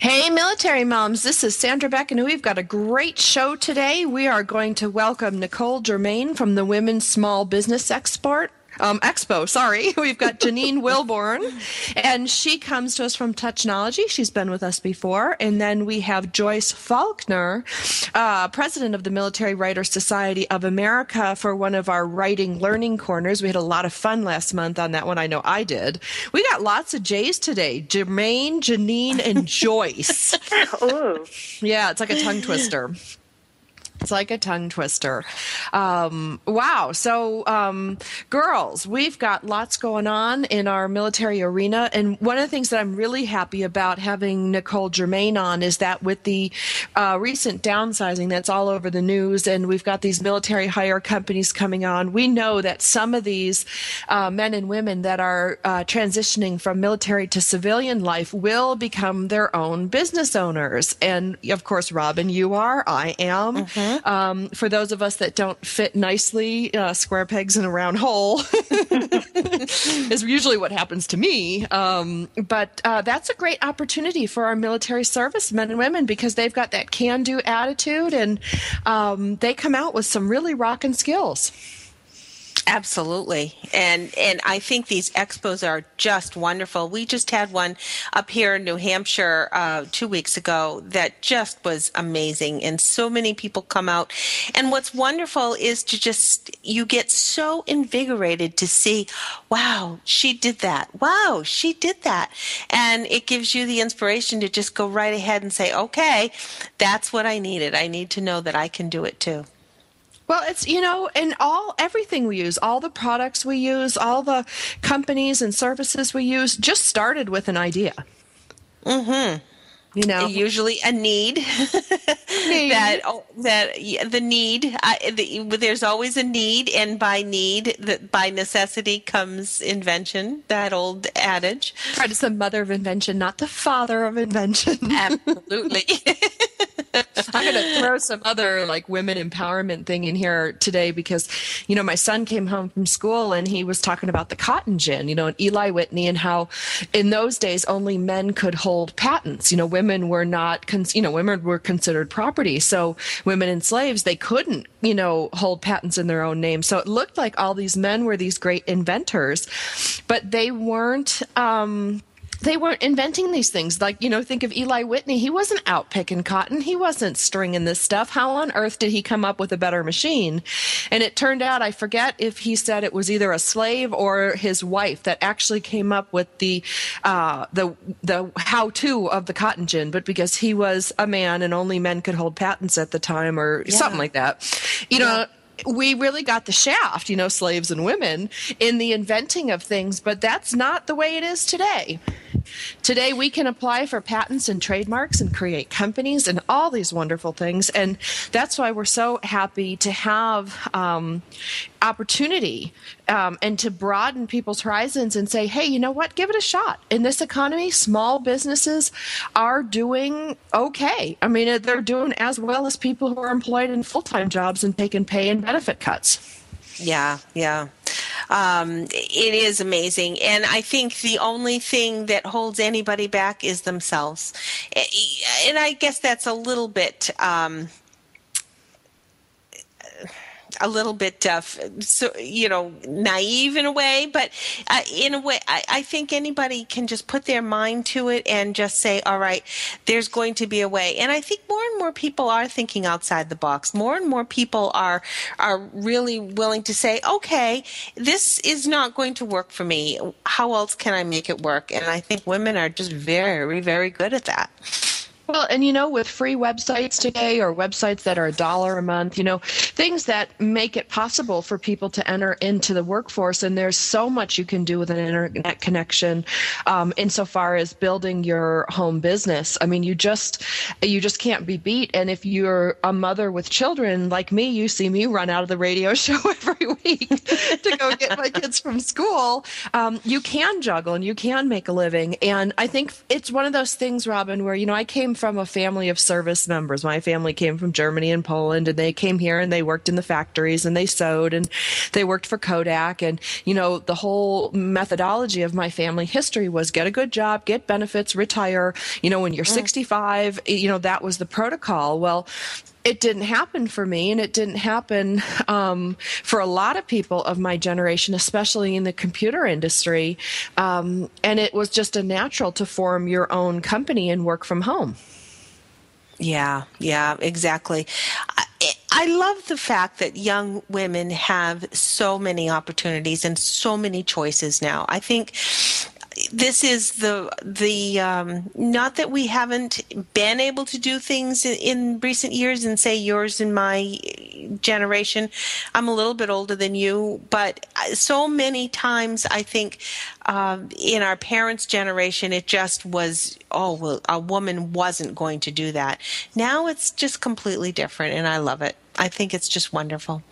Hey, military moms, this is Sandra Beck, and we've got a great show today. We are going to welcome Nicole Germain from the Women's Small Business Export um, Expo. Sorry, we've got Janine Wilburn, and she comes to us from Touchnology. She's been with us before, and then we have Joyce Faulkner, uh, president of the Military Writers Society of America, for one of our writing learning corners. We had a lot of fun last month on that one. I know I did. We got lots of J's today: Germain, Janine, and Joyce. Ooh. Yeah, it's like a tongue twister. It's like a tongue twister. Um, wow. So, um, girls, we've got lots going on in our military arena. And one of the things that I'm really happy about having Nicole Germain on is that with the uh, recent downsizing that's all over the news, and we've got these military hire companies coming on, we know that some of these uh, men and women that are uh, transitioning from military to civilian life will become their own business owners. And of course, Robin, you are, I am. Mm-hmm. Um, for those of us that don't fit nicely, uh, square pegs in a round hole is usually what happens to me. Um, but uh, that's a great opportunity for our military service men and women because they've got that can do attitude and um, they come out with some really rocking skills. Absolutely. And and I think these expos are just wonderful. We just had one up here in New Hampshire uh, two weeks ago that just was amazing. And so many people come out. And what's wonderful is to just, you get so invigorated to see, wow, she did that. Wow, she did that. And it gives you the inspiration to just go right ahead and say, okay, that's what I needed. I need to know that I can do it too. Well, it's, you know, in all, everything we use, all the products we use, all the companies and services we use just started with an idea. Mm-hmm. You know, usually a need, Need. that oh, that yeah, the need. The, there's always a need, and by need, that by necessity comes invention. That old adage. Right, it's the mother of invention, not the father of invention. Absolutely. I'm going to throw some other like women empowerment thing in here today because, you know, my son came home from school and he was talking about the cotton gin, you know, and Eli Whitney and how in those days only men could hold patents. You know, women were not, cons- you know, women were considered property. So women and slaves, they couldn't, you know, hold patents in their own name. So it looked like all these men were these great inventors, but they weren't, um, they weren't inventing these things. Like, you know, think of Eli Whitney. He wasn't out picking cotton. He wasn't stringing this stuff. How on earth did he come up with a better machine? And it turned out, I forget if he said it was either a slave or his wife that actually came up with the, uh, the, the how to of the cotton gin, but because he was a man and only men could hold patents at the time or Yeah. something like that. You know, we really got the shaft, you know, slaves and women in the inventing of things, but that's not the way it is today. Today, we can apply for patents and trademarks and create companies and all these wonderful things. And that's why we're so happy to have um, opportunity um, and to broaden people's horizons and say, hey, you know what? Give it a shot. In this economy, small businesses are doing okay. I mean, they're doing as well as people who are employed in full time jobs and taking pay and benefit cuts. Yeah, yeah. Um, it is amazing. And I think the only thing that holds anybody back is themselves. And I guess that's a little bit. Um, a little bit uh, so you know naive in a way but uh, in a way I, I, think anybody can just put their mind to it and just say all right there's going to be a way. And i think more and more people are thinking outside the box. More and more people are are really willing to say okay this is not going to work for me. How else can i make it work? And i think women are just very very good at that well, and you know, with free websites today or websites that are a dollar a month, you know, things that make it possible for people to enter into the workforce. And there's so much you can do with an internet connection, um, insofar as building your home business. I mean, you just you just can't be beat. And if you're a mother with children like me, you see me run out of the radio show every week to go get my kids from school. Um, you can juggle and you can make a living. And I think it's one of those things, Robin, where you know I came from a family of service members. My family came from Germany and Poland, and they came here and they worked in the factories and they sewed and they worked for Kodak. And, you know, the whole methodology of my family history was get a good job, get benefits, retire. You know, when you're mm. 65, you know, that was the protocol. Well, it didn't happen for me and it didn't happen um, for a lot of people of my generation especially in the computer industry um, and it was just a natural to form your own company and work from home yeah, yeah, exactly. I, I love the fact that young women have so many opportunities and so many choices now. I think this is the the um, not that we haven't been able to do things in, in, recent years and say yours and my generation. I'm a little bit older than you but so many times i think uh, in our parents generation it just was oh well a woman wasn't going to do that. Now it's just completely different and i love it. I think it's just wonderful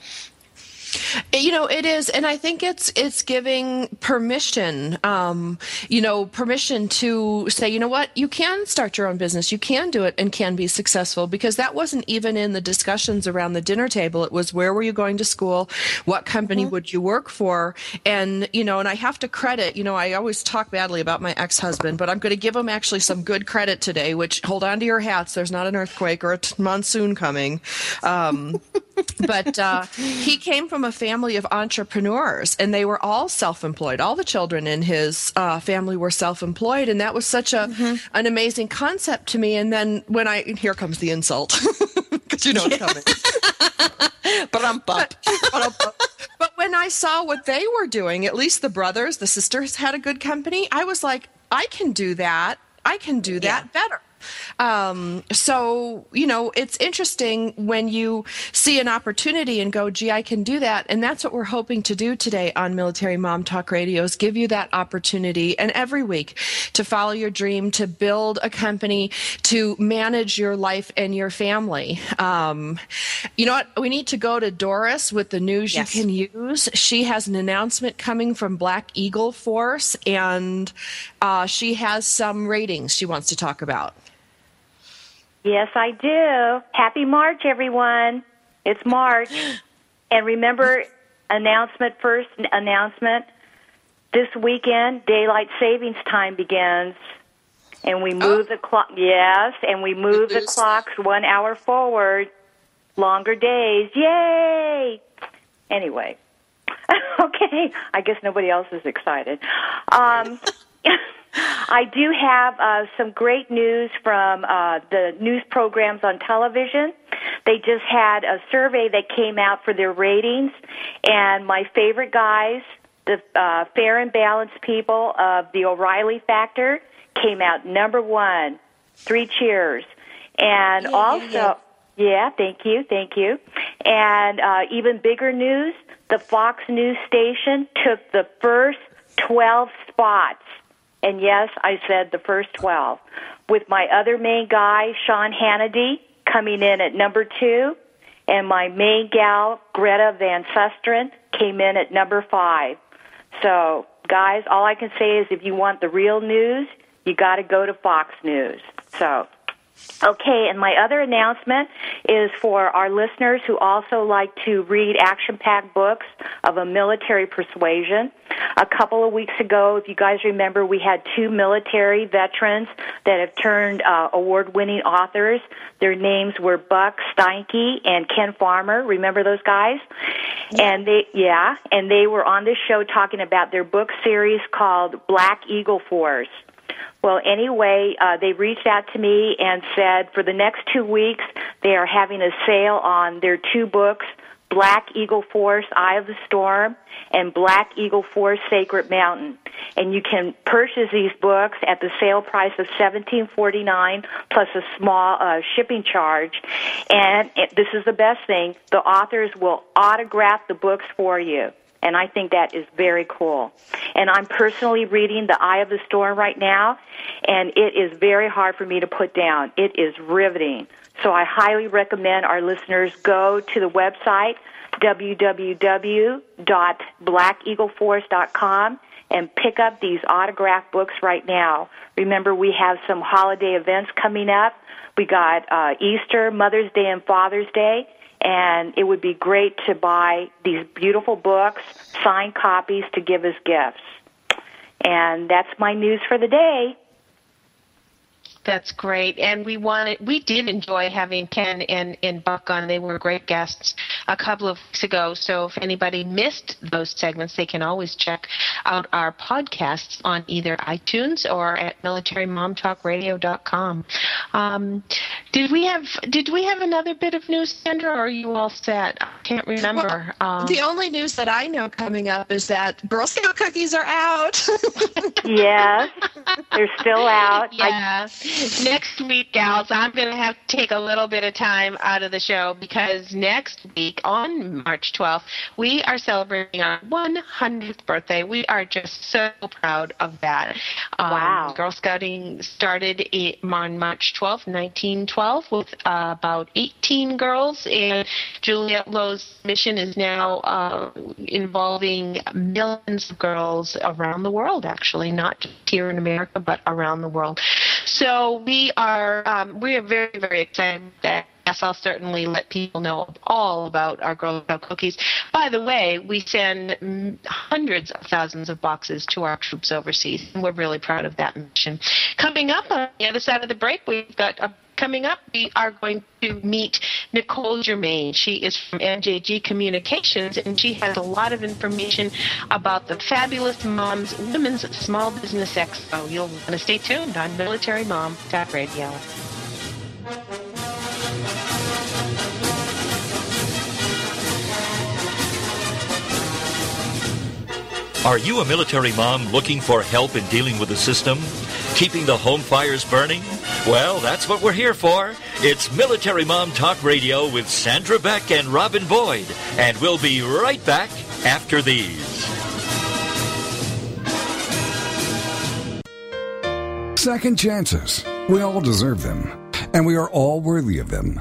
you know, it is, and I think it's it's giving permission, um, you know, permission to say, you know what, you can start your own business, you can do it, and can be successful. Because that wasn't even in the discussions around the dinner table. It was where were you going to school, what company mm-hmm. would you work for, and you know, and I have to credit, you know, I always talk badly about my ex husband, but I'm going to give him actually some good credit today. Which hold on to your hats, there's not an earthquake or a t- monsoon coming. Um, but uh, he came from a family of entrepreneurs, and they were all self-employed. All the children in his uh, family were self-employed, and that was such a mm-hmm. an amazing concept to me. And then when I here comes the insult because you know it's coming. but I'm but, but when I saw what they were doing, at least the brothers, the sisters had a good company. I was like, I can do that. I can do that yeah. better. Um, so, you know, it's interesting when you see an opportunity and go, gee, I can do that. And that's what we're hoping to do today on Military Mom Talk Radio is give you that opportunity and every week to follow your dream, to build a company, to manage your life and your family. Um, you know what? We need to go to Doris with the news yes. you can use. She has an announcement coming from Black Eagle Force and uh, she has some ratings she wants to talk about. Yes, I do. Happy March, everyone. It's March. And remember, announcement first announcement. This weekend, daylight savings time begins. And we move oh. the clock. Yes, and we move the clocks one hour forward. Longer days. Yay! Anyway. okay. I guess nobody else is excited. Um, I do have uh, some great news from uh, the news programs on television. They just had a survey that came out for their ratings, and my favorite guys, the uh, fair and balanced people of the O'Reilly Factor, came out number one. Three cheers. And yeah, also, yeah, yeah. yeah, thank you, thank you. And uh, even bigger news, the Fox News station took the first 12 spots and yes, I said the first 12. With my other main guy, Sean Hannity, coming in at number two, and my main gal, Greta Van Susteren, came in at number five. So, guys, all I can say is if you want the real news, you got to go to Fox News. So, Okay, and my other announcement is for our listeners who also like to read action packed books of a military persuasion. A couple of weeks ago, if you guys remember, we had two military veterans that have turned uh, award winning authors. Their names were Buck Stienke and Ken Farmer. Remember those guys? Yeah. And they, yeah, and they were on this show talking about their book series called Black Eagle Force. Well, anyway, uh, they reached out to me and said for the next two weeks they are having a sale on their two books, Black Eagle Force, Eye of the Storm, and Black Eagle Force, Sacred Mountain. And you can purchase these books at the sale price of seventeen forty nine plus a small uh, shipping charge. And it, this is the best thing: the authors will autograph the books for you. And I think that is very cool. And I'm personally reading The Eye of the Storm right now, and it is very hard for me to put down. It is riveting. So I highly recommend our listeners go to the website www.blackeagleforce.com and pick up these autographed books right now. Remember, we have some holiday events coming up. We got uh, Easter, Mother's Day, and Father's Day and it would be great to buy these beautiful books, signed copies to give as gifts. And that's my news for the day. That's great, and we wanted we did enjoy having Ken and, and Buck on. They were great guests a couple of weeks ago. So if anybody missed those segments, they can always check out our podcasts on either iTunes or at militarymomtalkradio.com. Um, did we have did we have another bit of news, Sandra, or are you all set? I can't remember. Well, um, the only news that I know coming up is that Girl Scout cookies are out. yes, they're still out. Yeah. I- next week, gals, I'm going to have to take a little bit of time out of the show because next week, on March 12th, we are celebrating our 100th birthday. We are just so proud of that. Um, wow. Girl Scouting started on March 12th, 1912, with uh, about 18 girls, and Juliette Low's mission is now uh, involving millions of girls around the world, actually, not just here in America, but around the world. So we are um, we are very very excited that yes, I'll certainly let people know all about our Girl Scout cookies. By the way, we send hundreds of thousands of boxes to our troops overseas, and we're really proud of that mission. Coming up on the other side of the break, we've got a coming up, we are going to meet Nicole Germain. She is from MJG Communications, and she has a lot of information about the Fabulous Moms Women's Small Business Expo. You'll want to stay tuned on Military Mom Talk Radio. Are you a military mom looking for help in dealing with the system? Keeping the home fires burning? Well, that's what we're here for. It's Military Mom Talk Radio with Sandra Beck and Robin Boyd. And we'll be right back after these. Second chances. We all deserve them. And we are all worthy of them.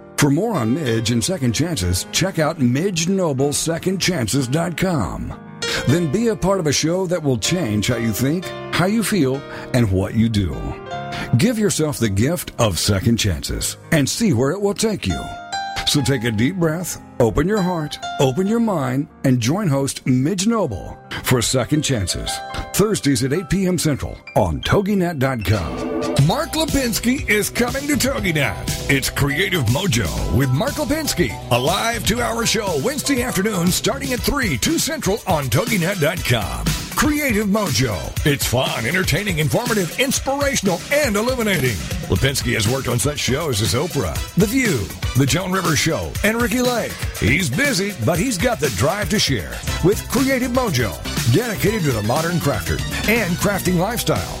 For more on Midge and Second Chances, check out MidgeNobleSecondChances.com. Then be a part of a show that will change how you think, how you feel, and what you do. Give yourself the gift of second chances and see where it will take you. So take a deep breath, open your heart, open your mind, and join host Midge Noble for Second Chances. Thursdays at 8 p.m. Central on TogiNet.com. Mark Lipinski is coming to TogiNet. It's Creative Mojo with Mark Lipinski, a live two hour show Wednesday afternoon starting at 3, 2 Central on TogiNet.com. Creative Mojo. It's fun, entertaining, informative, inspirational, and illuminating. Lipinski has worked on such shows as Oprah, The View, The Joan Rivers Show, and Ricki Lake. He's busy, but he's got the drive to share with Creative Mojo, dedicated to the modern crafter and crafting lifestyle.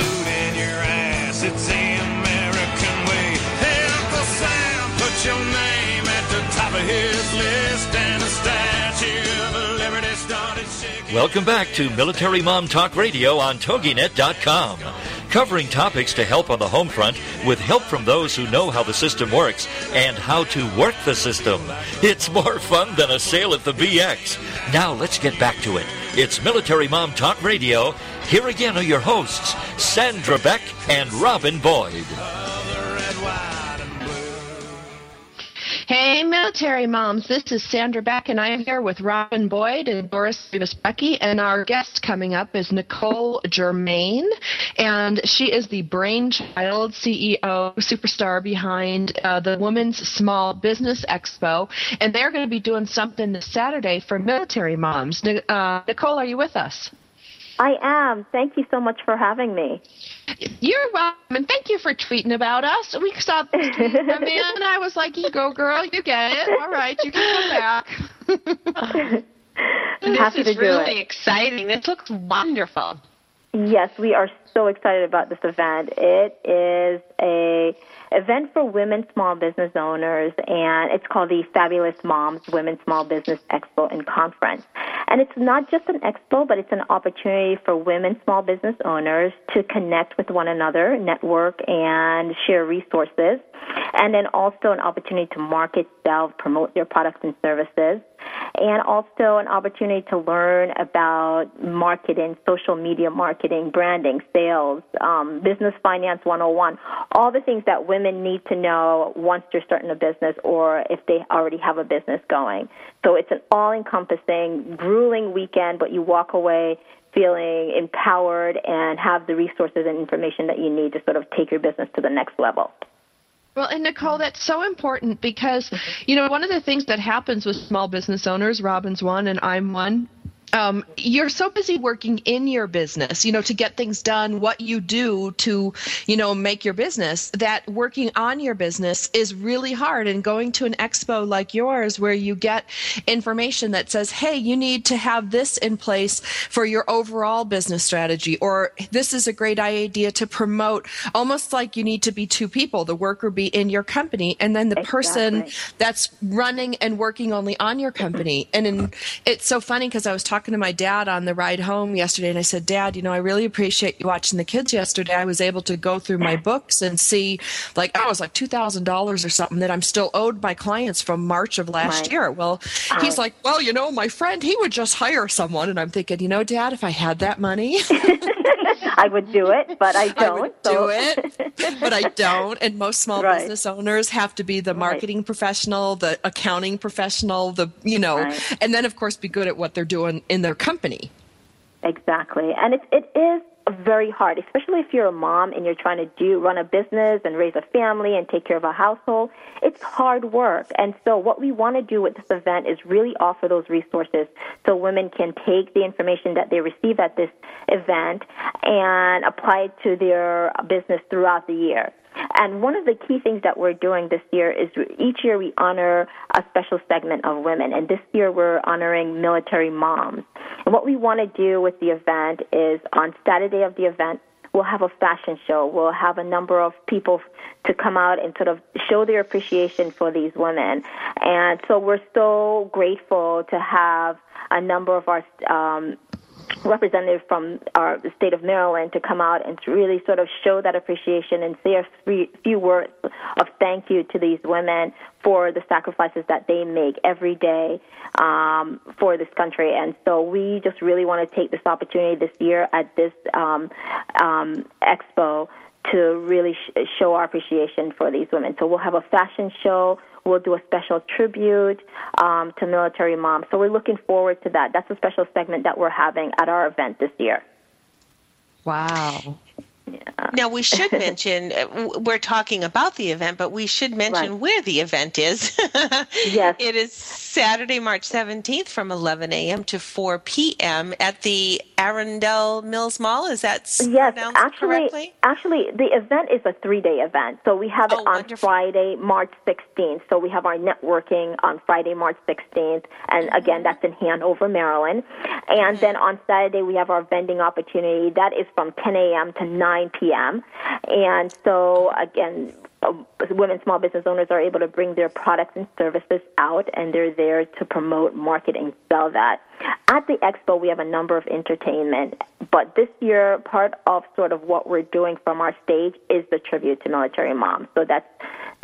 It's the American way. Sam, put your name at the top of his list. And the Statue of Liberty started shaking. Welcome back to Military Mom Talk Radio on TogiNet.com. Covering topics to help on the home front with help from those who know how the system works and how to work the system. It's more fun than a sale at the BX. Now let's get back to it. It's Military Mom Talk Radio. Here again are your hosts, Sandra Beck and Robin Boyd. Hey, military moms. This is Sandra Beck, and I am here with Robin Boyd and Doris Davis Becky. And our guest coming up is Nicole Germain, and she is the brainchild CEO superstar behind uh, the Women's Small Business Expo. And they're going to be doing something this Saturday for military moms. Uh, Nicole, are you with us? I am. Thank you so much for having me. You're welcome, and thank you for tweeting about us. We saw this tweet come in, and I was like, "You go, girl. You get it. All right, you can come back." Happy this to is really it. exciting. This looks wonderful. Yes, we are so excited about this event. It is a event for women small business owners, and it's called the Fabulous Moms Women Small Business Expo and Conference. And it's not just an expo, but it's an opportunity for women small business owners to connect with one another, network, and share resources. And then also an opportunity to market, sell, promote their products and services. And also an opportunity to learn about marketing, social media marketing, branding, sales, um, business finance 101, all the things that women need to know once they're starting a business or if they already have a business going. So it's an all encompassing, grueling weekend, but you walk away feeling empowered and have the resources and information that you need to sort of take your business to the next level. Well, and Nicole, that's so important because, you know, one of the things that happens with small business owners, Robin's one and I'm one, um, you're so busy working in your business, you know, to get things done, what you do to, you know, make your business, that working on your business is really hard. And going to an expo like yours, where you get information that says, hey, you need to have this in place for your overall business strategy, or this is a great idea to promote, almost like you need to be two people, the worker be in your company, and then the person that's running and working only on your company. And in, it's so funny because I was talking to my dad on the ride home yesterday, and I said, Dad, you know, I really appreciate you watching the kids yesterday. I was able to go through my books and see, like, oh, it was like $2,000 or something that I'm still owed my clients from March of last Right. year. Well, he's uh-huh. like, Well, you know, my friend, he would just hire someone. And I'm thinking, you know, Dad, if I had that money, I would do it, but I I don't. would so- do it, but I don't. And most small Right. business owners have to be the marketing professional, the accounting professional, the you know, Right. and then of course be good at what they're doing in their company. Exactly. And it, it is very hard, especially if you're a mom and you're trying to do run a business and raise a family and take care of a household. It's hard work. And so what we want to do with this event is really offer those resources so women can take the information that they receive at this event and apply it to their business throughout the year. And one of the key things that we're doing this year is each year we honor a special segment of women. And this year we're honoring military moms. And what we want to do with the event is on Saturday of the event, we'll have a fashion show. We'll have a number of people to come out and sort of show their appreciation for these women. And so we're so grateful to have a number of our um, representative from our the state of Maryland to come out and to really sort of show that appreciation and say a few, few words of thank you to these women for the sacrifices that they make every day um, for this country. And so we just really want to take this opportunity this year at this um, um, expo to really sh- show our appreciation for these women. So we'll have a fashion show. We'll do a special tribute um, to military moms. So we're looking forward to that. That's a special segment that we're having at our event this year. Wow. Now we should mention uh, we're talking about the event, but we should mention Right. where the event is. Yes. It is Saturday, March 17th from 11 a.m. to 4 p.m. at the Arundel Mills Mall. Is that Yes, actually, correctly? actually, the event is a three-day event. So we have it Oh, on wonderful. Friday, March 16th. So we have our networking on Friday, March 16th, and Mm-hmm. again, that's in Hanover, Maryland. And then on Saturday, we have our vending opportunity. That is from 10 a.m. to 9 p.m. And so again. uh, Women small business owners are able to bring their products and services out, and they're there to promote, market, and sell that. At the expo, we have a number of entertainment, but this year, part of sort of what we're doing from our stage is the tribute to military moms. So that's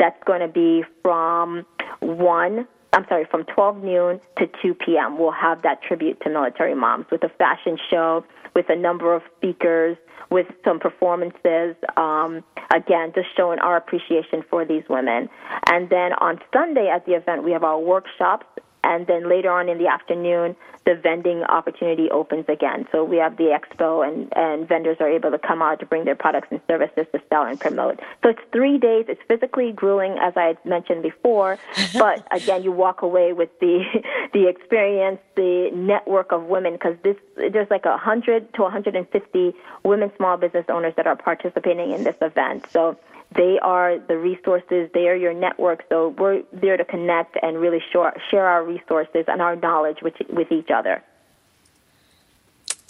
that's going to be from one. I'm sorry, from 12 noon to 2 p.m. We'll have that tribute to military moms with a fashion show, with a number of speakers, with some performances. Um, again, just showing our appreciation for these women. And then on Sunday at the event, we have our workshops. And then later on in the afternoon, the vending opportunity opens again. So we have the expo, and, and vendors are able to come out to bring their products and services to sell and promote. So it's three days. It's physically grueling, as I had mentioned before, but again, you walk away with the the experience, the network of women, because this there's like a hundred to 150 women small business owners that are participating in this event. So they are the resources, they are your network, so we're there to connect and really share, share our resources and our knowledge with, with each other.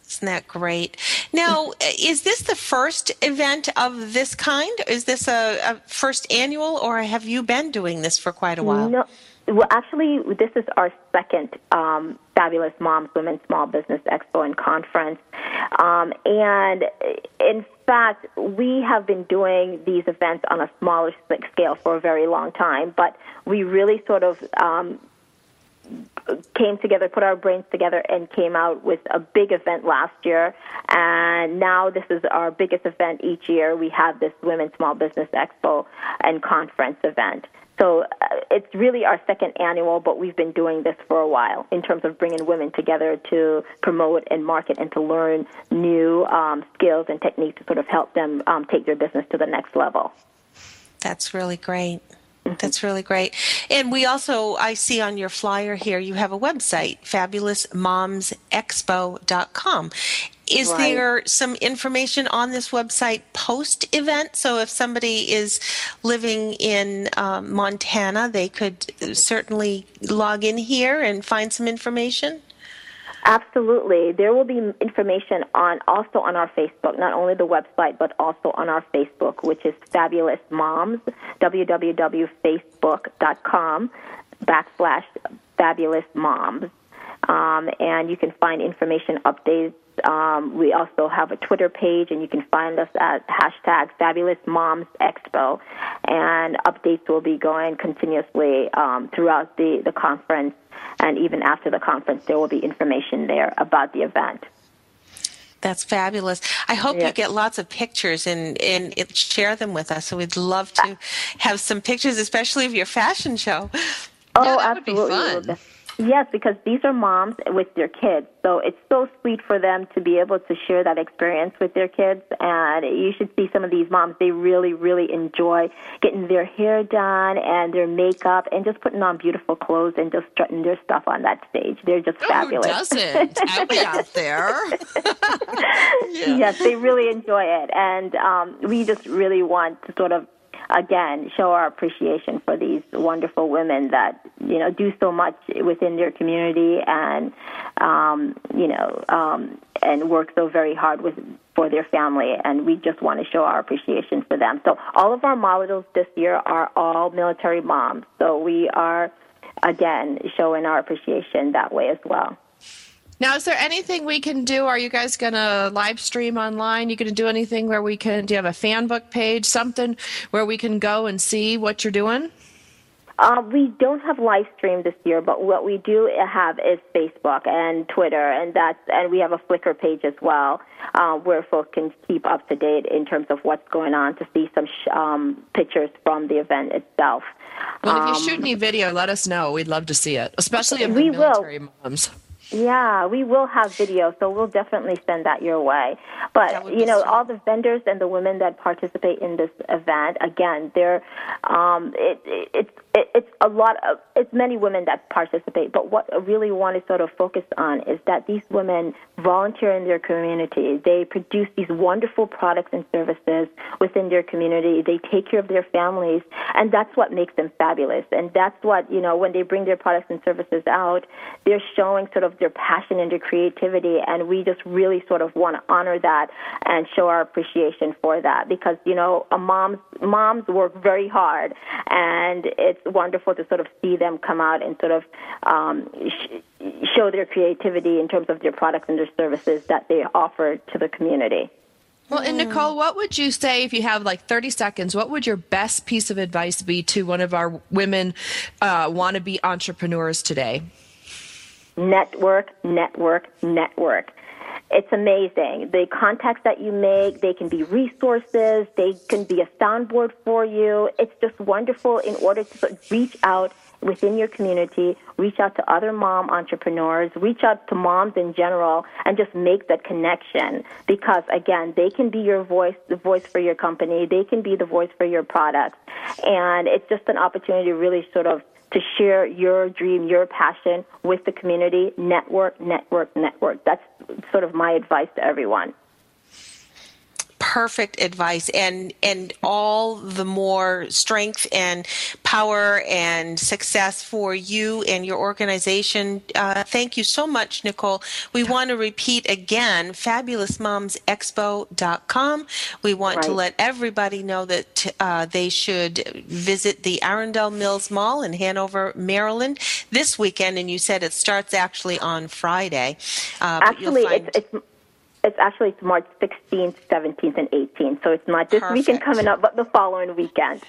Isn't that great? Now, is this the first event of this kind? Is this a, a first annual, or have you been doing this for quite a while? No, well, actually, this is our second um, Fabulous Moms Women Small Business Expo and Conference. Um, and in fact, we have been doing these events on a smaller scale for a very long time, but we really sort of um, came together, put our brains together, and came out with a big event last year. And now this is our biggest event each year. We have this Women Small Business Expo and Conference event. So uh, it's really our second annual, but we've been doing this for a while in terms of bringing women together to promote and market and to learn new um, skills and techniques to sort of help them um, take their business to the next level. That's really great. That's really great. And we also, I see on your flyer here, you have a website, fabulousmomsexpo.com. Is Right. there some information on this website post event? So if somebody is living in um, Montana, they could certainly log in here and find some information? Absolutely. There will be information on also on our Facebook, not only the website, but also on our Facebook, which is Fabulous Moms, www.facebook.com backslash Fabulous Moms. Um, and you can find information updates. Um, we also have a Twitter page, and you can find us at hashtag Fabulous Moms Expo. And updates will be going continuously um, throughout the, the conference, and even after the conference, there will be information there about the event. That's fabulous. I hope you get lots of pictures and, and share them with us. So we'd love to have some pictures, especially of your fashion show. Oh, Yeah, that would be fun. Yes, because these are moms with their kids, so it's so sweet for them to be able to share that experience with their kids. And you should see some of these moms; they really, really enjoy getting their hair done and their makeup, and just putting on beautiful clothes and just strutting their stuff on that stage. They're just Oh, fabulous. Who doesn't? I'll out there. Yes, they really enjoy it, and um, we just really want to sort of again show our appreciation for these wonderful women that you know do so much within their community and um, you know um, and work so very hard with for their family. And we just want to show our appreciation for them. So all of our models this year are all military moms. So we are again showing our appreciation that way as well Now, is there anything we can do? Are you guys going to live stream online? You going to do anything where we can? Do you have a fan book page, something where we can go and see what you're doing? Uh, we don't have live stream this year, but what we do have is Facebook and Twitter, and that's and we have a Flickr page as well, uh, where folks can keep up to date in terms of what's going on to see some sh- um, pictures from the event itself. Well, if Um, you shoot any video, let us know. We'd love to see it, especially of the we will. military moms. Yeah, we will have video, so we'll definitely send that your way. But you know, all the vendors and the women that participate in this event, again, they're um, it, it, it, it, it's a lot of it's many women that participate. But what I really want to sort of focus on is that these women volunteer in their community. They produce these wonderful products and services within their community. They take care of their families, and that's what makes them fabulous. And that's what you know when they bring their products and services out, they're showing sort of their passion and their creativity, and we just really sort of want to honor that and show our appreciation for that because you know moms moms work very hard, and it's wonderful to sort of see them come out and sort of um, sh- show their creativity in terms of their products and their services that they offer to the community. Well, and Nicole, what would you say if you have like 30 seconds? What would your best piece of advice be to one of our women uh, wannabe entrepreneurs today? Network, network, network. It's amazing. The contacts that you make, they can be resources, they can be a soundboard for you. It's just wonderful in order to reach out within your community, reach out to other mom entrepreneurs, reach out to moms in general, and just make that connection. Because again, they can be your voice, the voice for your company, they can be the voice for your products. And it's just an opportunity to really sort of to share your dream, your passion with the community. Network, network, network. That's sort of my advice to everyone. Perfect advice and and all the more strength and power and success for you and your organization. Uh, thank you so much nicole. We want to repeat again fabulousmomsexpo.com we want to let everybody know that uh, they should visit the arundel mills mall in hanover maryland this weekend and you said it starts actually on friday. Uh, Actually, find- it's, it's it's actually it's March 16th, 17th, and 18th. So it's not this weekend coming up, but the following weekend.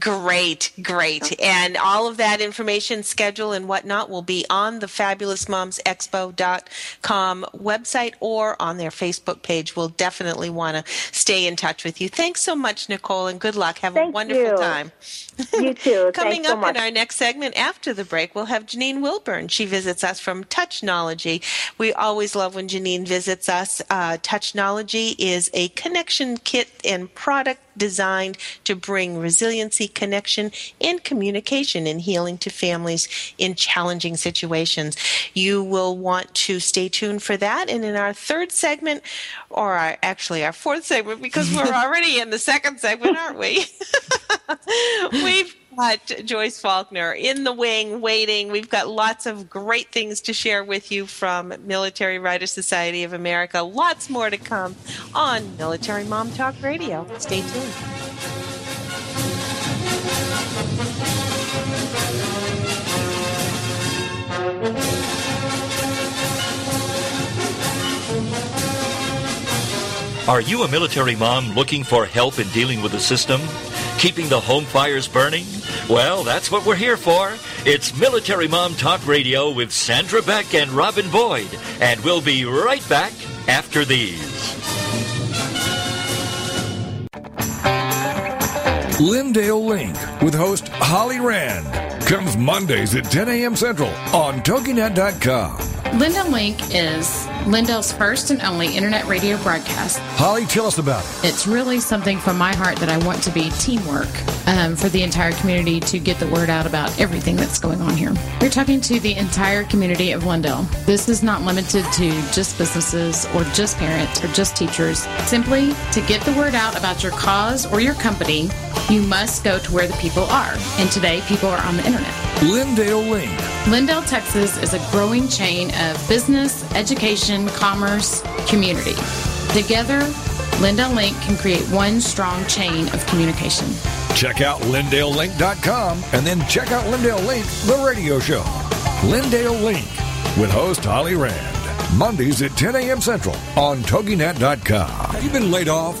Great, great. And all of that information, schedule, and whatnot will be on the fabulousmomsexpo.com website or on their Facebook page. We'll definitely want to stay in touch with you. Thanks so much, Nicole, and good luck. Have a wonderful you. time. You too. Coming Thanks so up much. in our next segment after the break, we'll have Janine Wilburn. She visits us from Touchnology. We always love when Janine visits us. Uh, Touchnology is a connection kit and product designed to bring resiliency, connection, and communication and healing to families in challenging situations. You will want to stay tuned for that. And in our third segment, or our, actually our fourth segment, because we're already in the second segment, aren't we? We've got Joyce Faulkner in the wing waiting. We've got lots of great things to share with you from Military Writers Society of America. Lots more to come on Military Mom Talk Radio. Stay tuned. Are you a military mom looking for help in dealing with the system? Keeping the home fires burning? Well, that's what we're here for. It's Military Mom Talk Radio with Sandra Beck and Robin Boyd. And we'll be right back after these. Lindale Link with host Holly Rand comes Mondays at 10 a.m. Central on TogiNet.com. Lindale Link is Lindale's first and only internet radio broadcast. Holly, tell us about it. It's really something from my heart that I want to be teamwork um, for the entire community to get the word out about everything that's going on here. We're talking to the entire community of Lindale. This is not limited to just businesses or just parents or just teachers. Simply to get the word out about your cause or your company, you must go to where the people are. And today, people are on the internet. Lindale Link. Lindale, Texas is a growing chain of business, education, commerce, community. Together, Lindale Link can create one strong chain of communication. Check out LindaleLink.com and then check out Lindale Link, the radio show. Lindale Link with host Holly Rand. Mondays at 10 a.m. Central on TogiNet.com. Have you been laid off,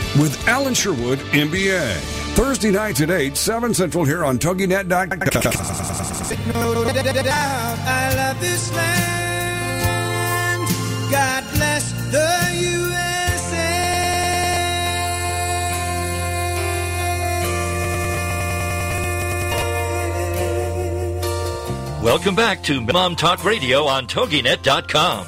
with Alan Sherwood, MBA. Thursday nights at 8, 7 Central here on TogiNet.com. No doubt I love this land. God bless the USA. Welcome back to Mom Talk Radio on TogiNet.com,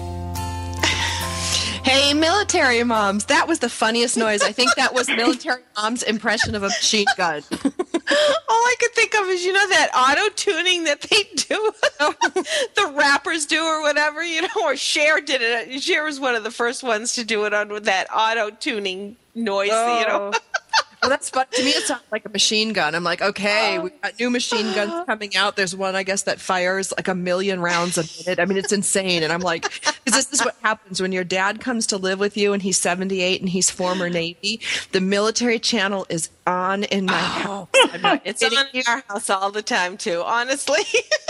Hey, military moms. That was the funniest noise. I think that was military mom's impression of a machine gun. All I could think of is, you know, that auto tuning that they do, the rappers do or whatever, you know, or Cher did it. Cher was one of the first ones to do it on with that auto tuning noise, you know. Oh. Oh. Well, that's fun. To me, it sounds like a machine gun. I'm like, okay, oh. we've got new machine guns coming out. There's one, I guess, that fires like a million rounds a minute. I mean, it's insane. And I'm like, because this is what happens when your dad comes to live with you and he's 78 and he's former Navy. The military channel is on in my oh. house. It's on in our house all the time, too, honestly.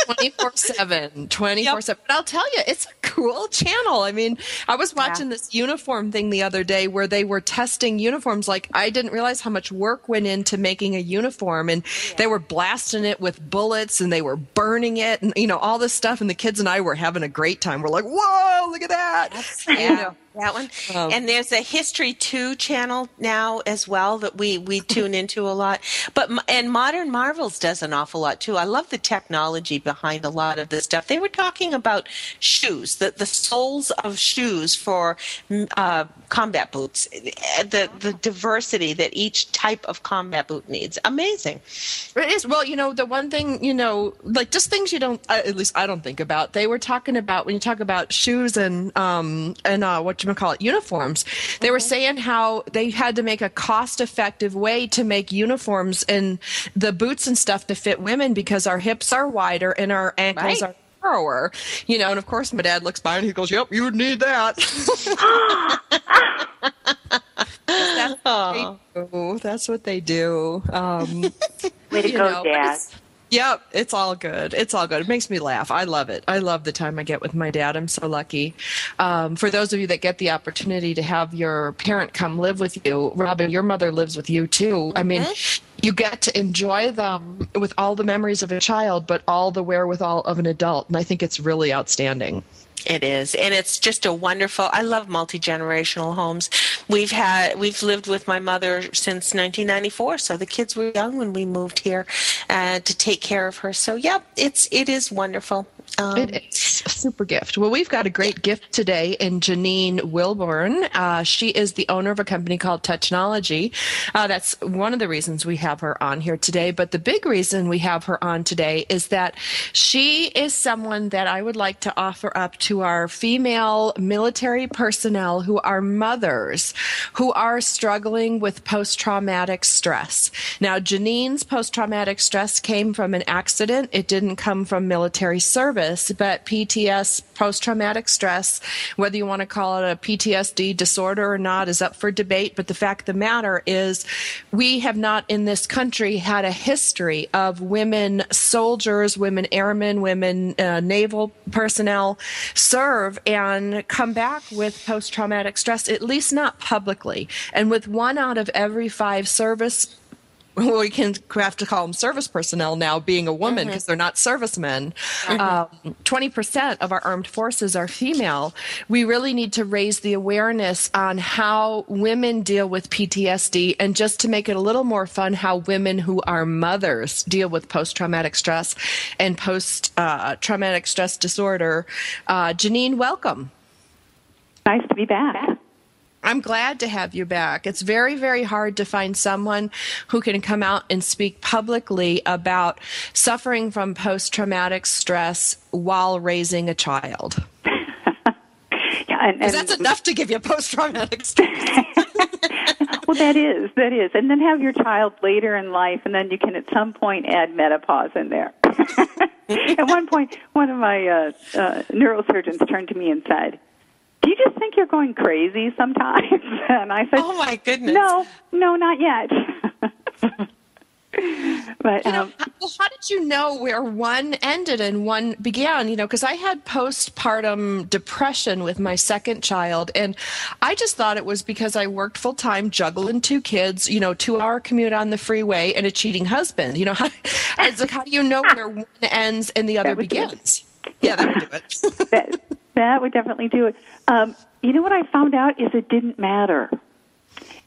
24 7 24 7 but i'll tell you it's a cool channel i mean i was watching this uniform thing the other day where they were testing uniforms like i didn't realize how much work went into making a uniform and they were blasting it with bullets and they were burning it and you know all this stuff and the kids and i were having a great time. We're like whoa look at that! Yeah, know. That one. Um, and there's a History Two channel now as well that we we tune into a lot. But and Modern Marvels does an awful lot too. I love the technology behind a lot of this stuff. They were talking about shoes, the the soles of shoes for uh, combat boots, eh, the the diversity that each type of combat boot needs. Amazing. It is. Well, you know, the one thing, you know, like just things you don't, uh, at least I don't think about. They were talking about, when you talk about shoes and, um, and, uh, what you call it, uniforms, they were saying how they had to make a cost effective way to make uniforms and the boots and stuff to fit women because our hips are wider and our ankles Right. are narrower, you know, and of course my dad looks by and he goes, yep, you would need that. That's what they do. That's what they do. Um, Way to go, know, Dad. it's- Yep, it's all good. It's all good. It makes me laugh. I love it. I love the time I get with my dad. I'm so lucky. Um, for those of you that get the opportunity to have your parent come live with you, Robin, your mother lives with you too. I mean, you get to enjoy them with all the memories of a child, but all the wherewithal of an adult. And I think it's really outstanding. It is, and it's just a wonderful. I love multi generational homes. We've had we've lived with my mother since 1994, so the kids were young when we moved here uh, to take care of her. So, yep, it's it is wonderful. Um, It is a super gift. Well, we've got a great gift today in Janine Wilburn. Uh, she is the owner of a company called Touchnology. Uh, that's one of the reasons we have her on here today. But the big reason we have her on today is that she is someone that I would like to offer up to our female military personnel who are mothers who are struggling with post traumatic stress. Now, Janine's post traumatic stress came from an accident. It didn't come from military service, but PTS, post traumatic stress, whether you want to call it a PTSD disorder or not, is up for debate. But the fact of the matter is, we have not in this country had a history of women soldiers, women airmen, women uh, naval personnel serve and come back with post traumatic stress, at least not publicly. And with one out of every five service we can have to call them service personnel now being a woman because they're not servicemen. Um, 20% of our armed forces are female. We really need to raise the awareness on how women deal with ptsd and just to make it a little more fun how women who are mothers deal with post-traumatic stress and post-traumatic stress disorder. Uh, janine welcome. Nice to be back. I'm glad to have you back. It's very, very hard to find someone who can come out and speak publicly about suffering from post traumatic stress while raising a child. Yeah, and, and that's enough to give you post traumatic stress. well, that is that is, and then have your child later in life, and then you can at some point add menopause in there. at one point, one of my uh, uh, neurosurgeons turned to me and said, "Do you just think you're going crazy sometimes?" and I said, Oh my goodness. "No, no, not yet." but You know, um, well, how did you know where one ended and one began? You know, because I had postpartum depression with my second child, and I just thought it was because I worked full time, juggling two kids, you know, two hour commute on the freeway, and a cheating husband. You know, how, it's like, how do you know where one ends and the other That would do it. begins? Yeah, that would do it. that that would definitely do it. Um, you know what I found out is it didn't matter.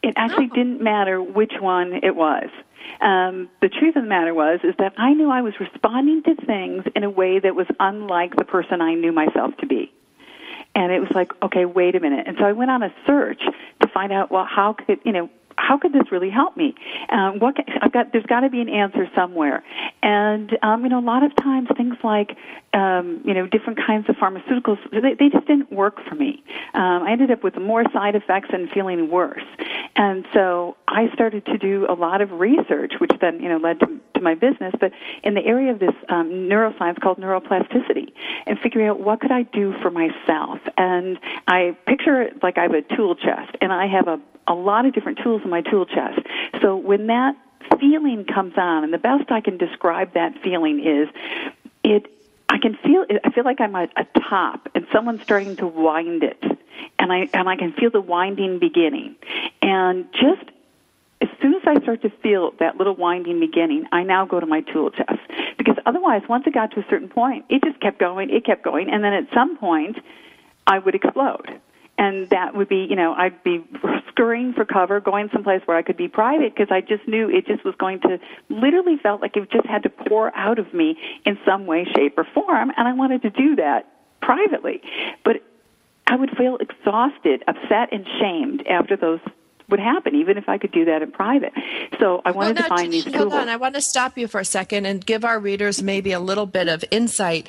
It actually didn't matter which one it was. Um, the truth of the matter was is that I knew I was responding to things in a way that was unlike the person I knew myself to be. And it was like, okay, wait a minute. And so I went on a search to find out, well, how could you know? How could this really help me? Um, what can, I've got, there's got to be an answer somewhere, and um, you know, a lot of times things like um, you know different kinds of pharmaceuticals they, they just didn't work for me. Um, I ended up with more side effects and feeling worse, and so I started to do a lot of research, which then you know led to, to my business, but in the area of this um, neuroscience called neuroplasticity, and figuring out what could I do for myself. And I picture it like I have a tool chest, and I have a a lot of different tools in my tool chest. So when that feeling comes on, and the best I can describe that feeling is it. I can feel. I feel like I'm at a top, and someone's starting to wind it, and I and I can feel the winding beginning, and just I start to feel that little winding beginning, I now go to my tool chest. Because otherwise, once it got to a certain point, it just kept going, it kept going, and then at some point, I would explode. And that would be, you know, I'd be scurrying for cover, going someplace where I could be private because I just knew it just was going to literally felt like it just had to pour out of me in some way, shape, or form. And I wanted to do that privately. But I would feel exhausted, upset, and shamed after those would happen, even if I could do that in private. So I wanted Well, to find these Hold tools. on, I want to stop you for a second and give our readers maybe a little bit of insight.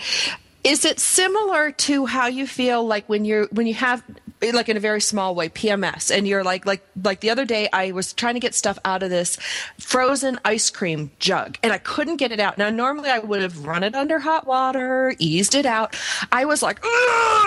Is it similar to how you feel like when you're when you have Eh, like in a very small way PMS and you're like like like the other day I was trying to get stuff out of this frozen ice cream jug and I couldn't get it out. Now normally I would have run it under hot water, eased it out. I was like,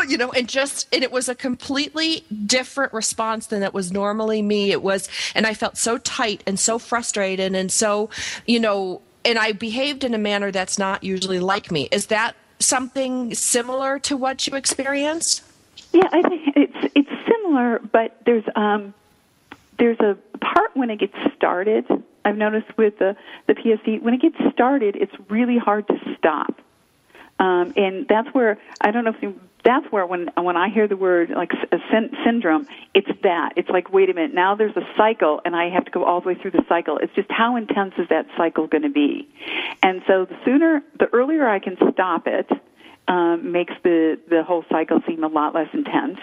you know, and just and it was a completely different response than that was normally me. It was and I felt so tight and so frustrated and so, you know, and I behaved in a manner that's not usually like me. Is that something similar to what you experienced? Yeah, I think it's it's similar, but there's um, there's a part when it gets started. I've noticed with the the PSC when it gets started, it's really hard to stop, um, and that's where I don't know if you, that's where when when I hear the word like a syn- syndrome, it's that it's like wait a minute now there's a cycle and I have to go all the way through the cycle. It's just how intense is that cycle going to be, and so the sooner the earlier I can stop it um, makes the the whole cycle seem a lot less intense,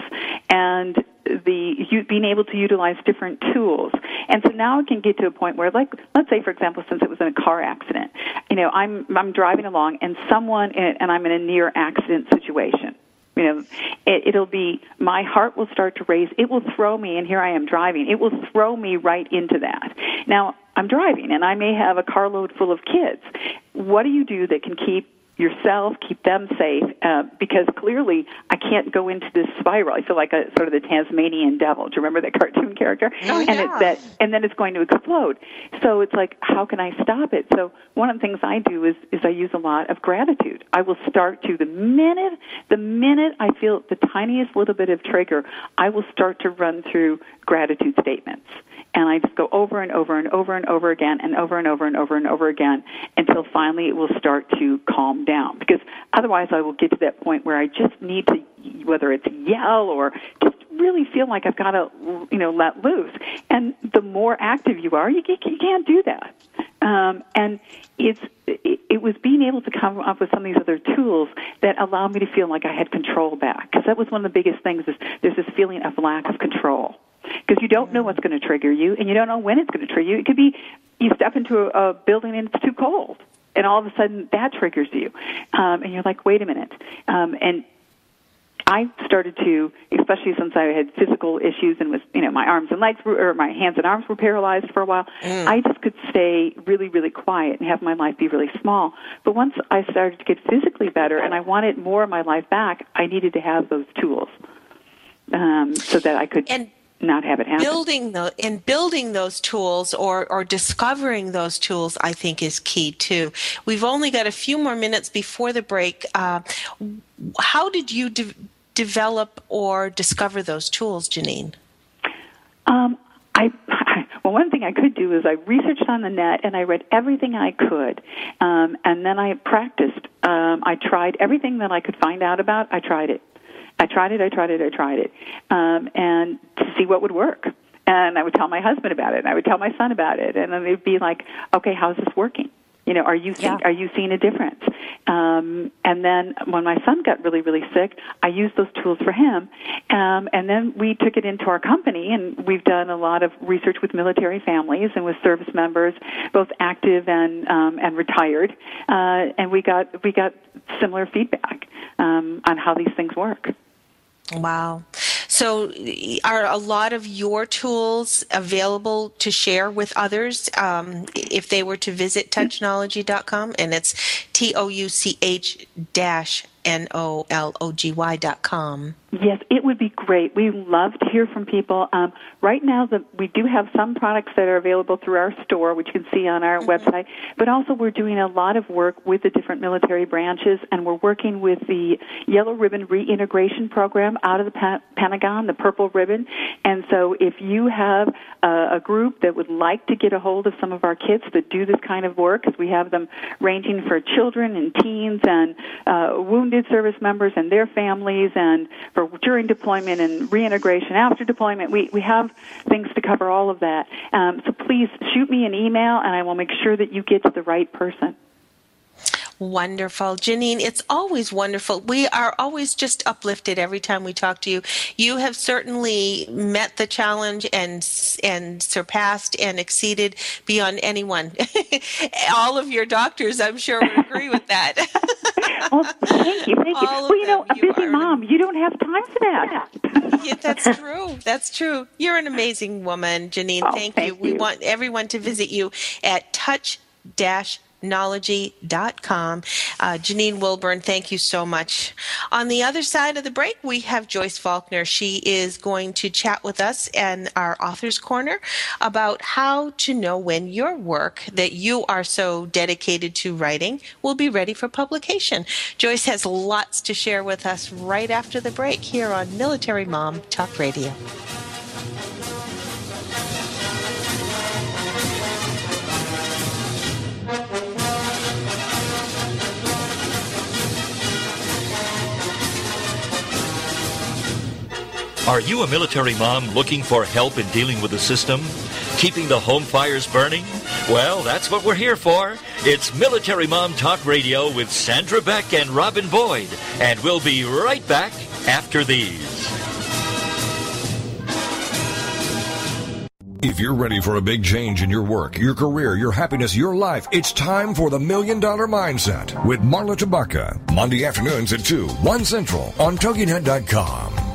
and the you, being able to utilize different tools. And so now it can get to a point where, like, let's say, for example, since it was in a car accident, you know, I'm I'm driving along and someone and I'm in a near accident situation. You know, it, it'll be my heart will start to race. It will throw me, and here I am driving. It will throw me right into that. Now I'm driving, and I may have a carload full of kids. What do you do that can keep yourself, keep them safe, uh, because clearly I can't go into this spiral. I feel like a sort of the Tasmanian devil. Do you remember that cartoon character? Oh, and yeah. it's that, and then it's going to explode. So it's like, how can I stop it? So one of the things I do is is I use a lot of gratitude. I will start to the minute the minute I feel the tiniest little bit of trigger, I will start to run through gratitude statements and I just go over and over and over and over again and over and over and over and over again until finally it will start to calm down. Because otherwise, I will get to that point where I just need to, whether it's yell or just really feel like I've got to, you know, let loose. And the more active you are, you, you can't do that. Um, and it's it, it was being able to come up with some of these other tools that allow me to feel like I had control back. Because that was one of the biggest things is there's this feeling of lack of control. Because you don't know what's going to trigger you, and you don't know when it's going to trigger you. It could be you step into a, a building and it's too cold, and all of a sudden that triggers you, um, and you're like, wait a minute, um, and I started to, especially since I had physical issues and was, you know, my arms and legs were, or my hands and arms were paralyzed for a while. Mm. I just could stay really, really quiet and have my life be really small. But once I started to get physically better and I wanted more of my life back, I needed to have those tools um, so that I could And not have it happen. building the in building those tools or or discovering those tools i think is key too we've only got a few more minutes before the break uh, how did you de- develop or discover those tools janine Um, I well, one thing I could do is I researched on the net and I read everything I could, um, and then I practiced. Um, I tried everything that I could find out about. I tried it. I tried it. I tried it. I tried it, um, and to see what would work. And I would tell my husband about it, and I would tell my son about it, and then they'd be like, "Okay, how's this working? You know, are you seeing, are you seeing a difference?" Um, and then when my son got really, really sick, I used those tools for him, um, and then we took it into our company, and we've done a lot of research with military families and with service members, both active and um, and retired, uh, and we got we got similar feedback um, on how these things work. Wow. So, are a lot of your tools available to share with others um, if they were to visit touchnology.com? And it's T O U C H dash N O L O G Y dot com. Yes, it would be great. We love to hear from people. Um, right now, the, we do have some products that are available through our store, which you can see on our website. But also, we're doing a lot of work with the different military branches, and we're working with the Yellow Ribbon Reintegration Program out of the pa- Pentagon, the Purple Ribbon. And so, if you have a, a group that would like to get a hold of some of our kits that do this kind of work, because we have them ranging for children and teens and uh, wounded service members and their families, and for during deployment and reintegration after deployment. We, we have things to cover all of that. Um, so please shoot me an email and I will make sure that you get to the right person. Wonderful. Janine, it's always wonderful. We are always just uplifted every time we talk to you. You have certainly met the challenge and and surpassed and exceeded beyond anyone. All of your doctors, I'm sure, would agree with that. well, thank you, thank you. All well, you know, a You busy mom, you don't have time for that. yeah, that's true. That's true. You're an amazing woman, Janine. Oh, thank, thank you. We want everyone to visit you at touch dash Technology.com. Uh, Janine Wilburn, thank you so much. On the other side of the break, we have Joyce Faulkner. She is going to chat with us in our Authors Corner about how to know when your work that you are so dedicated to writing will be ready for publication. Joyce has lots to share with us right after the break here on Military Mom Talk Radio. Are you a military mom looking for help in dealing with the system? Keeping the home fires burning? Well, that's what we're here for. It's Military Mom Talk Radio with Sandra Beck and Robin Boyd. And we'll be right back after these. If you're ready for a big change in your work, your career, your happiness, your life, it's time for the Million Dollar Mindset with Marla Tabaka. Monday afternoons at 2, 1 Central on TogiNet.com.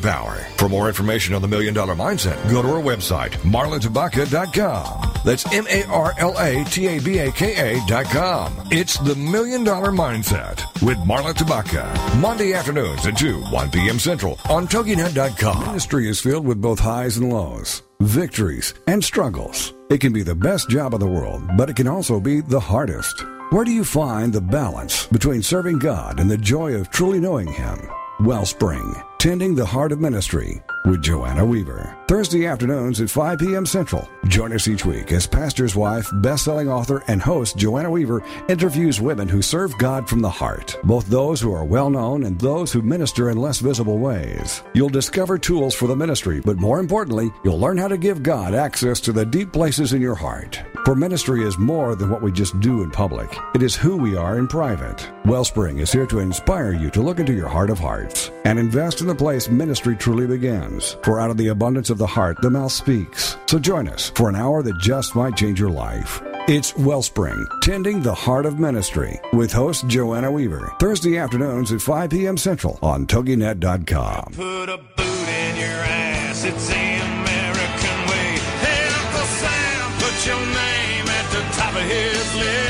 power. For more information on the Million Dollar Mindset, go to our website, marlatabaka.com. That's M-A-R-L-A-T-A-B-A-K-A dot com. It's the Million Dollar Mindset with Marla Tabaka. Monday afternoons at 2, 1 p.m. Central on TogiNet.com. Ministry is filled with both highs and lows, victories and struggles. It can be the best job in the world, but it can also be the hardest. Where do you find the balance between serving God and the joy of truly knowing Him? Wellspring Tending the Heart of Ministry with Joanna Weaver. Thursday afternoons at 5 p.m. Central. Join us each week as pastor's wife, best-selling author, and host Joanna Weaver interviews women who serve God from the heart, both those who are well-known and those who minister in less visible ways. You'll discover tools for the ministry, but more importantly, you'll learn how to give God access to the deep places in your heart. For ministry is more than what we just do in public. It is who we are in private. Wellspring is here to inspire you to look into your heart of hearts and invest in the place ministry truly begins. For out of the abundance of the heart, the mouth speaks. So join us for an hour that just might change your life. It's Wellspring, Tending the Heart of Ministry, with host Joanna Weaver. Thursday afternoons at 5 p.m. Central on TogiNet.com. Put a boot in your ass. It's the American way. Hey, Uncle Sam, put your name at the top of his list,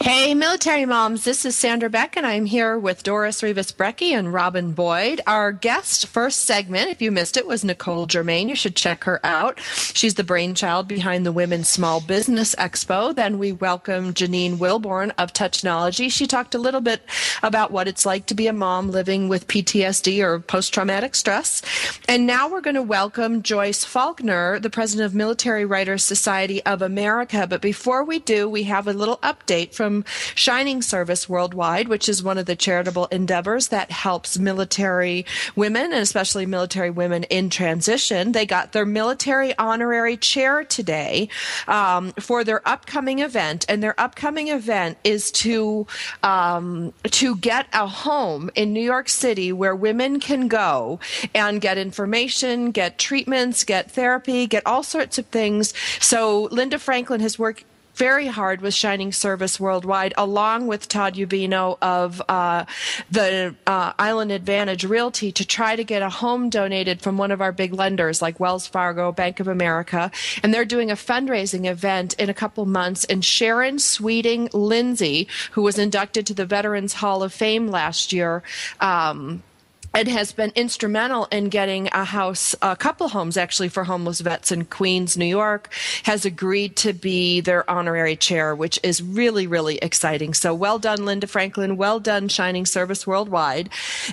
Hey, military moms, this is Sandra Beck, and I'm here with Doris Rivas Brecky and Robin Boyd. Our guest first segment, if you missed it, was Nicole Germain. You should check her out. She's the brainchild behind the Women's Small Business Expo. Then we welcome Janine Wilburn of Touchnology. She talked a little bit about what it's like to be a mom living with PTSD or post traumatic stress. And now we're going to welcome Joyce Faulkner, the president of Military Writers Society of America. But before we do, we have a little update from Shining Service Worldwide, which is one of the charitable endeavors that helps military women and especially military women in transition. They got their military honorary chair today um, for their upcoming event, and their upcoming event is to um, to get a home in New York City where women can go and get information, get treatments, get therapy, get all sorts of things. So Linda Franklin has worked very hard with Shining Service Worldwide, along with Todd Ubino of uh, the uh, Island Advantage Realty, to try to get a home donated from one of our big lenders like Wells Fargo, Bank of America. And they're doing a fundraising event in a couple months. And Sharon Sweeting Lindsay, who was inducted to the Veterans Hall of Fame last year, um, and has been instrumental in getting a house, a couple homes actually for homeless vets in Queens, New York, has agreed to be their honorary chair, which is really, really exciting. So well done, Linda Franklin. Well done, Shining Service Worldwide.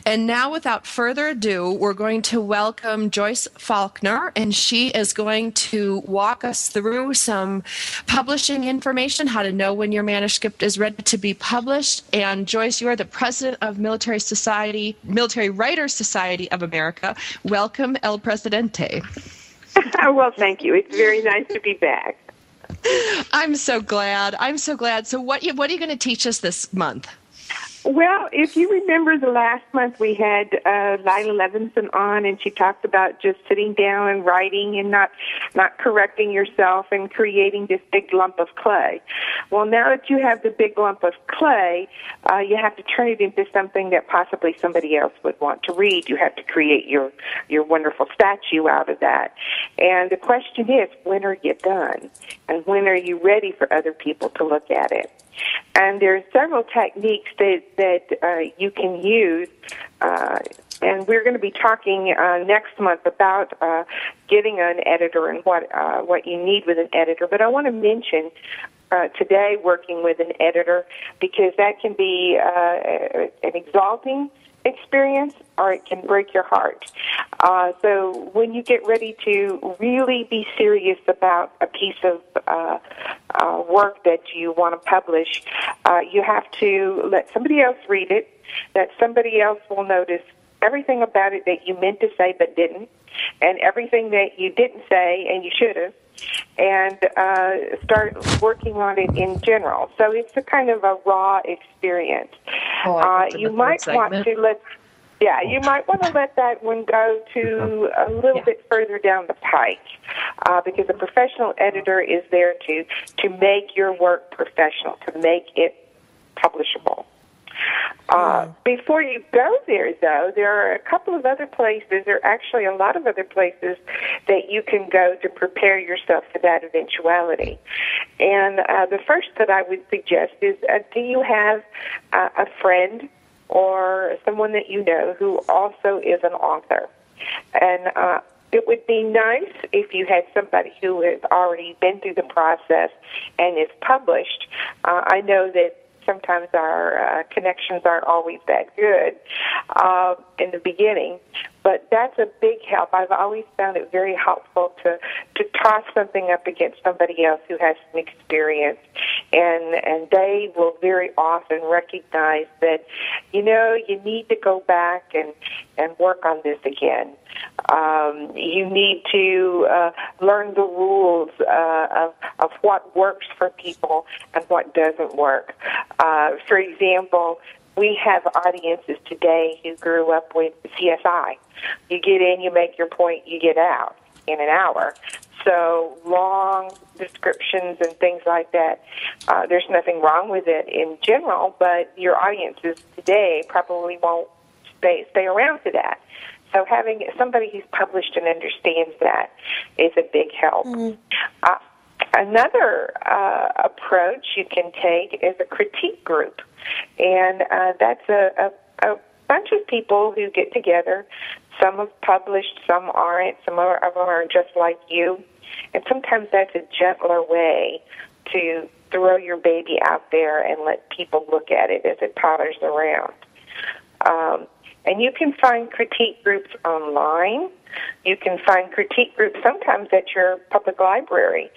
And now, without further ado, we're going to welcome Joyce Faulkner, and she is going to walk us through some publishing information, how to know when your manuscript is ready to be published. And Joyce, you are the president of Military Society, Military Writers Society of America. Welcome, El Presidente. well, thank you. It's very nice to be back. I'm so glad. I'm so glad. So, what what are you going to teach us this month? Well, if you remember the last month we had uh, Lila Levinson on, and she talked about just sitting down and writing and not not correcting yourself and creating this big lump of clay. Well, now that you have the big lump of clay, uh, you have to turn it into something that possibly somebody else would want to read. You have to create your your wonderful statue out of that. And the question is, when are you done? And when are you ready for other people to look at it? And there are several techniques that that uh, you can use. Uh, and we're going to be talking uh, next month about uh, getting an editor and what uh, what you need with an editor. But I want to mention uh, today working with an editor because that can be uh, an exalting experience or it can break your heart. Uh, so when you get ready to really be serious about a piece of uh, uh, work that you want to publish, uh, you have to let somebody else read it, that somebody else will notice everything about it that you meant to say but didn't, and everything that you didn't say and you should have and uh, start working on it in general. So it's a kind of a raw experience. Oh, uh, you might want to let. Yeah, you might want to let that one go to a little Yeah. bit further down the pike, uh, because a professional editor is there to to make your work professional, to make it publishable. Uh, before you go there, though, there are a couple of other places, there are actually a lot of other places that you can go to prepare yourself for that eventuality. And uh, the first that I would suggest is uh, do you have uh, a friend or someone that you know who also is an author? And uh, it would be nice if you had somebody who has already been through the process and is published. Uh, I know that sometimes our uh, connections aren't always that good uh, in the beginning, but that's a big help. I've always found it very helpful to to toss something up against somebody else who has some experience, and and they will very often recognize that you know you need to go back and and work on this again. Um, you need to uh, learn the rules uh, of of what works for people and what doesn't work. Uh, for example, we have audiences today who grew up with CSI. You get in, you make your point, you get out in an hour. So long descriptions and things like that. Uh, there's nothing wrong with it in general, but your audiences today probably won't stay stay around for that. So having somebody who's published and understands that is a big help. Uh, another uh, approach you can take is a critique group, and uh, that's a, a, a bunch of people who get together. Some have published, some aren't. Some of them are just like you, and sometimes that's a gentler way to throw your baby out there and let people look at it as it totters around. Um, and you can find critique groups online. You can find critique groups sometimes at your public library,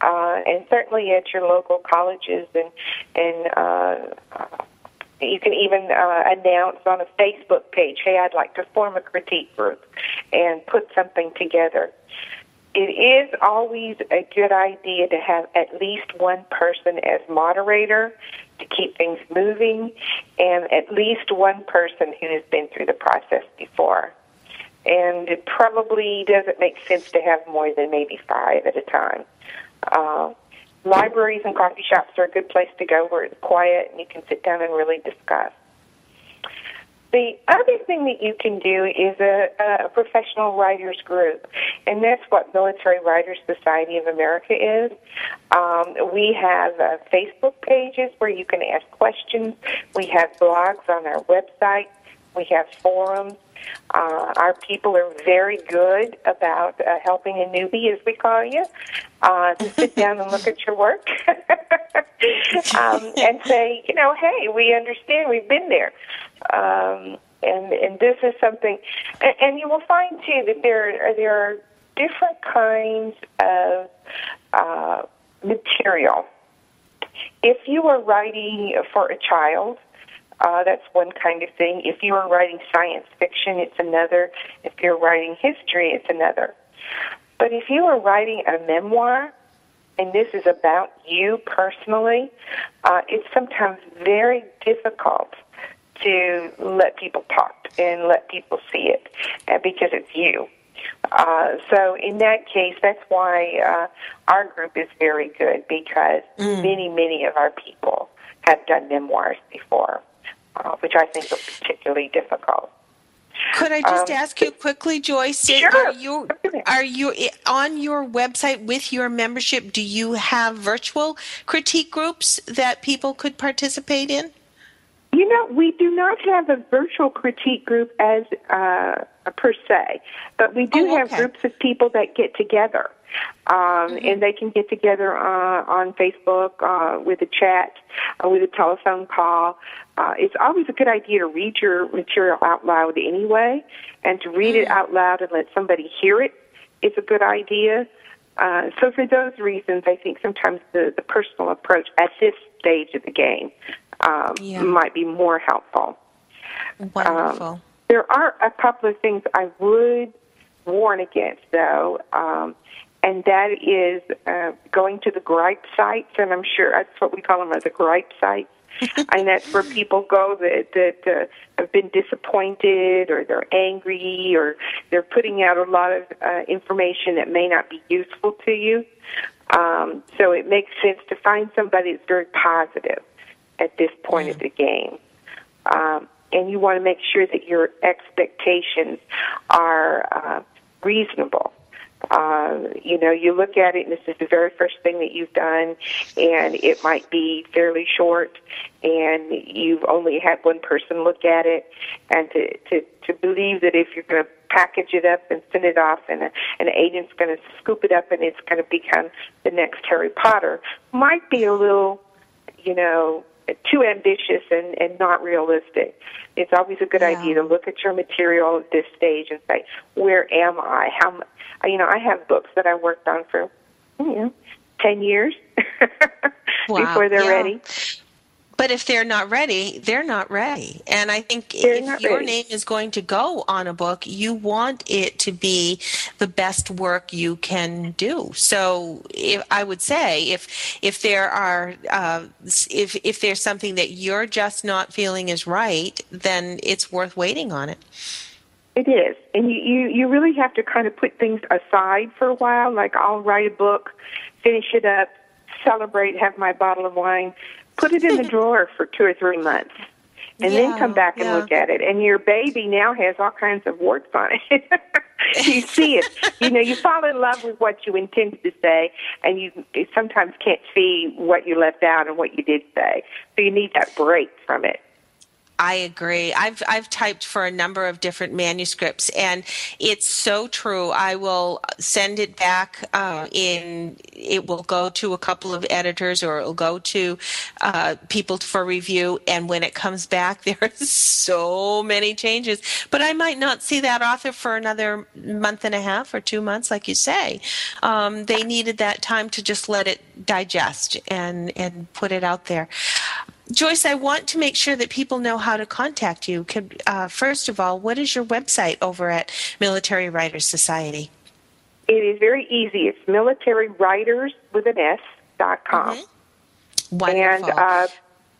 uh, and certainly at your local colleges, and and uh, you can even uh, announce on a Facebook page, "Hey, I'd like to form a critique group," and put something together. It is always a good idea to have at least one person as moderator to keep things moving, and at least one person who has been through the process before. And it probably doesn't make sense to have more than maybe five at a time. Uh, libraries and coffee shops are a good place to go where it's quiet and you can sit down and really discuss. The other thing that you can do is a, a professional writers group, and that's what Military Writers Society of America is. Um, we have uh, Facebook pages where you can ask questions. We have blogs on our website. We have forums. Uh, our people are very good about uh, helping a newbie, as we call you, uh, to sit down and look at your work um, and say, you know, hey, we understand, we've been there. Um, and and this is something, and, and you will find too that there are, there are different kinds of uh, material. If you are writing for a child, uh, that's one kind of thing. If you are writing science fiction, it's another. If you're writing history, it's another. But if you are writing a memoir, and this is about you personally, uh, it's sometimes very difficult to let people talk and let people see it uh, because it's you. Uh, so in that case, that's why uh, our group is very good because many, many of our people have done memoirs before, uh, which I think are particularly difficult. Could I just Um, ask you quickly, Joyce? Sure. Are you are you on your website with your membership? Do you have virtual critique groups that people could participate in? You know, we do not have a virtual critique group as uh, per se, but we do Oh, have okay. groups of people that get together, um, Mm-hmm. and they can get together uh, on Facebook uh, with a chat, uh, with a telephone call. Uh, it's always a good idea to read your material out loud anyway, and to read Mm. it out loud and let somebody hear it is a good idea. Uh, so for those reasons, I think sometimes the, the personal approach at this stage of the game um, Yeah. might be more helpful. Wonderful. Um, there are a couple of things I would warn against, though, um, and that is uh, going to the gripe sites, and I'm sure that's what we call them, are the gripe sites. and that's where people go that that uh, have been disappointed, or they're angry, or they're putting out a lot of uh, information that may not be useful to you. Um, so it makes sense to find somebody that's very positive at this point of the game. um, and you want to make sure that your expectations are uh, reasonable. Uh, you know, you look at it, and this is the very first thing that you've done, and it might be fairly short, and you've only had one person look at it, and to to to believe that if you're going to package it up and send it off, and a, an agent's going to scoop it up, and it's going to become the next Harry Potter, might be a little, you know, too ambitious and, and not realistic. It's always a good Yeah. idea to look at your material at this stage and say, where am I? How, mu- you know, I have books that I worked on for, you know, 10 years Wow. before they're Yeah. ready. But if they're not ready, they're not ready. And I think They're if your ready. name is going to go on a book, you want it to be the best work you can do. So if, I would say if if there are uh, if if there's something that you're just not feeling is right, then it's worth waiting on it. It is, and you, you you really have to kind of put things aside for a while. Like I'll write a book, finish it up, celebrate, have my bottle of wine, put it in the drawer for two or three months, and Yeah, then come back and yeah. look at it. And your baby now has all kinds of warts on it. you see it. You know, you fall in love with what you intended to say, and you sometimes can't see what you left out and what you did say. So you need that break from it. I agree. I've I've typed for a number of different manuscripts, and it's so true. I will send it back uh, in. It will go to a couple of editors, or it will go to uh, people for review. And when it comes back, there are so many changes. But I might not see that author for another month and a half or two months, like you say. Um, they needed that time to just let it digest and and put it out there. Joyce, I want to make sure that people know how to contact you. Could, uh, first of all, what is your website over at Military Writers Society? It is very easy. It's military-writers with an S dot com. Mm-hmm. Wonderful. And uh,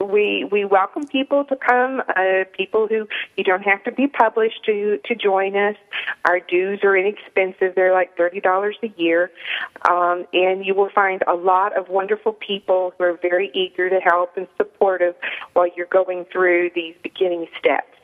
we we welcome people to come. Uh, people who you don't have to be published to to join us. Our dues are inexpensive; they're like thirty dollars a year, um, and you will find a lot of wonderful people who are very eager to help and supportive while you're going through these beginning steps.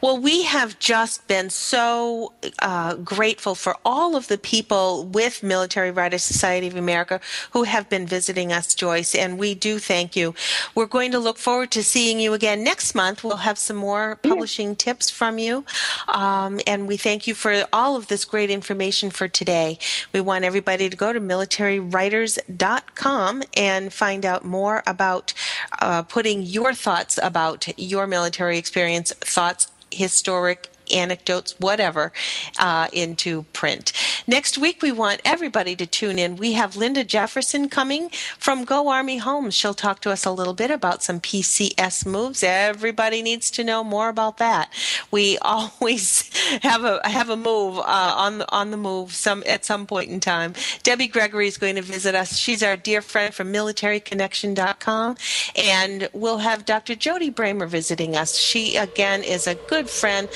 Well, we have just been so uh, grateful for all of the people with Military Writers Society of America who have been visiting us, Joyce, and we do thank you. We're going to look forward to seeing you again next month. We'll have some more publishing tips from you, um, and we thank you for all of this great information for today. We want everybody to go to militarywriters.com and find out more about uh, putting your thoughts about your military experience, thoughts historic anecdotes, whatever, uh, into print. Next week, we want everybody to tune in. We have Linda Jefferson coming from Go Army Homes. She'll talk to us a little bit about some PCS moves. Everybody needs to know more about that. We always have a have a move uh, on the, on the move some at some point in time. Debbie Gregory is going to visit us. She's our dear friend from MilitaryConnection.com, and we'll have Dr. Jody Bramer visiting us. She again is a good friend.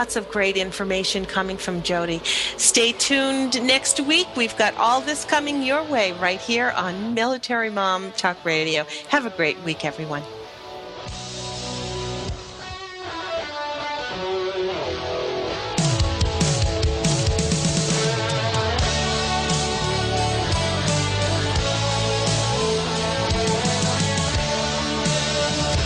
Lots of great information coming from Jody. Stay tuned next week. We've got all this coming your way right here on Military Mom Talk Radio. Have a great week, everyone.